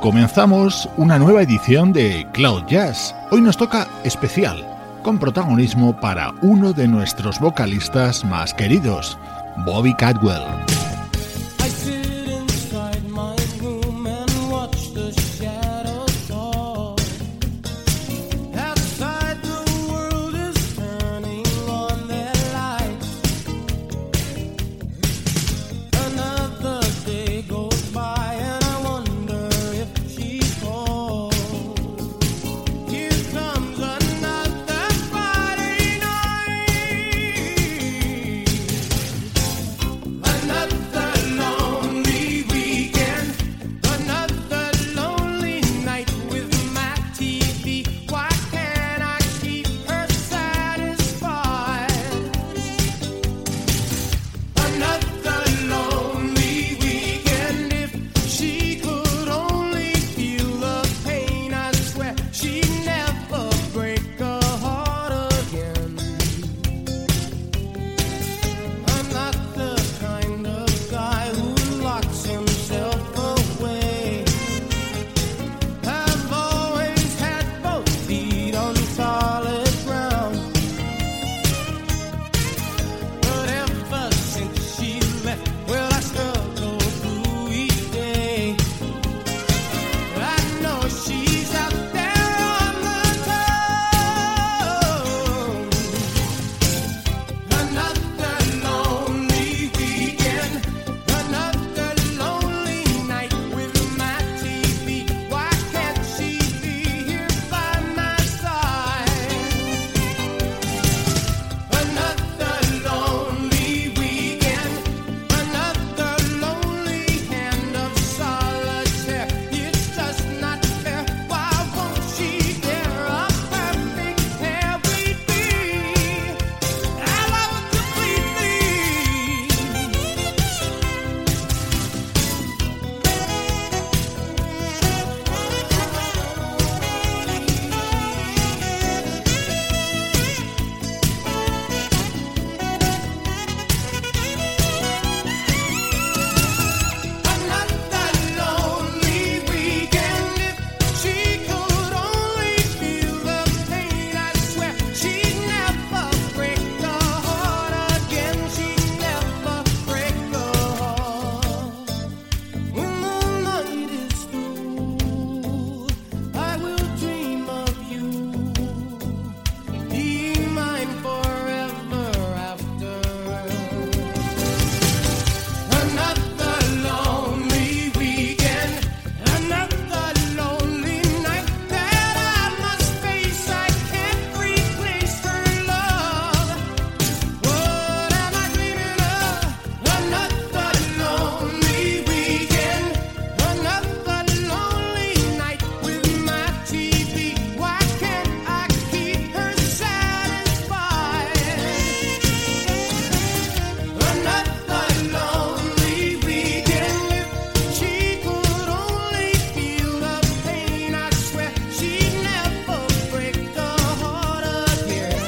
Comenzamos una nueva edición de Cloud Jazz. Hoy nos toca especial, con protagonismo para uno de nuestros vocalistas más queridos, Bobby Cadwell.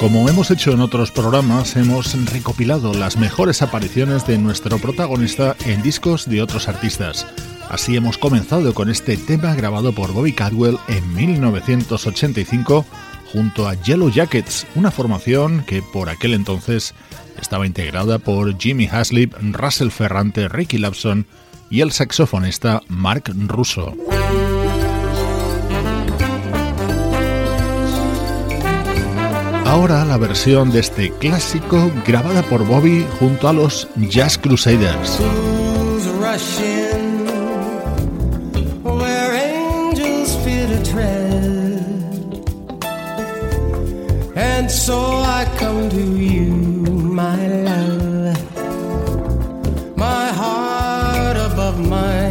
Como hemos hecho en otros programas, hemos recopilado las mejores apariciones de nuestro protagonista en discos de otros artistas. Así hemos comenzado con este tema grabado por Bobby Cadwell en 1985 junto a Yellow Jackets, una formación que por aquel entonces estaba integrada por Jimmy Haslip, Russell Ferrante, Ricky Lapson y el saxofonista Mark Russo. Ahora la versión de este clásico grabada por Bobby junto a los Jazz Crusaders. And so I come to you, my love, my heart above my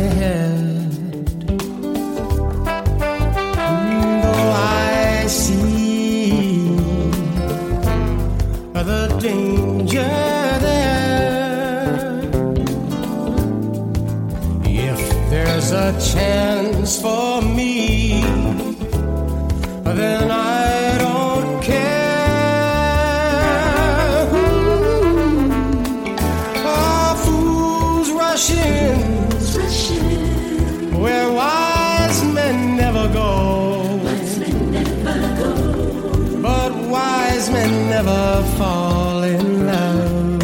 a chance for me, then I don't care. Ooh, oh, fools rushing, where wise men never go. But wise men never fall in love.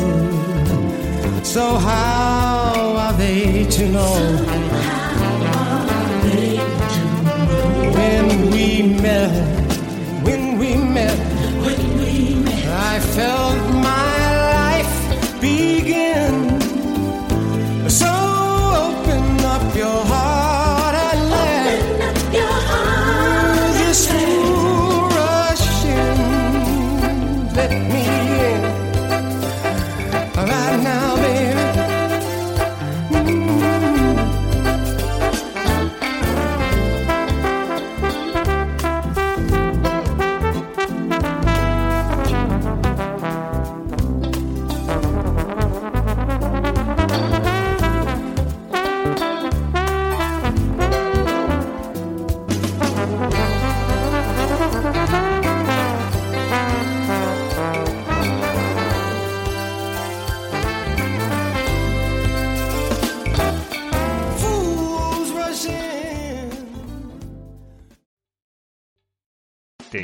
So how are they to know? melt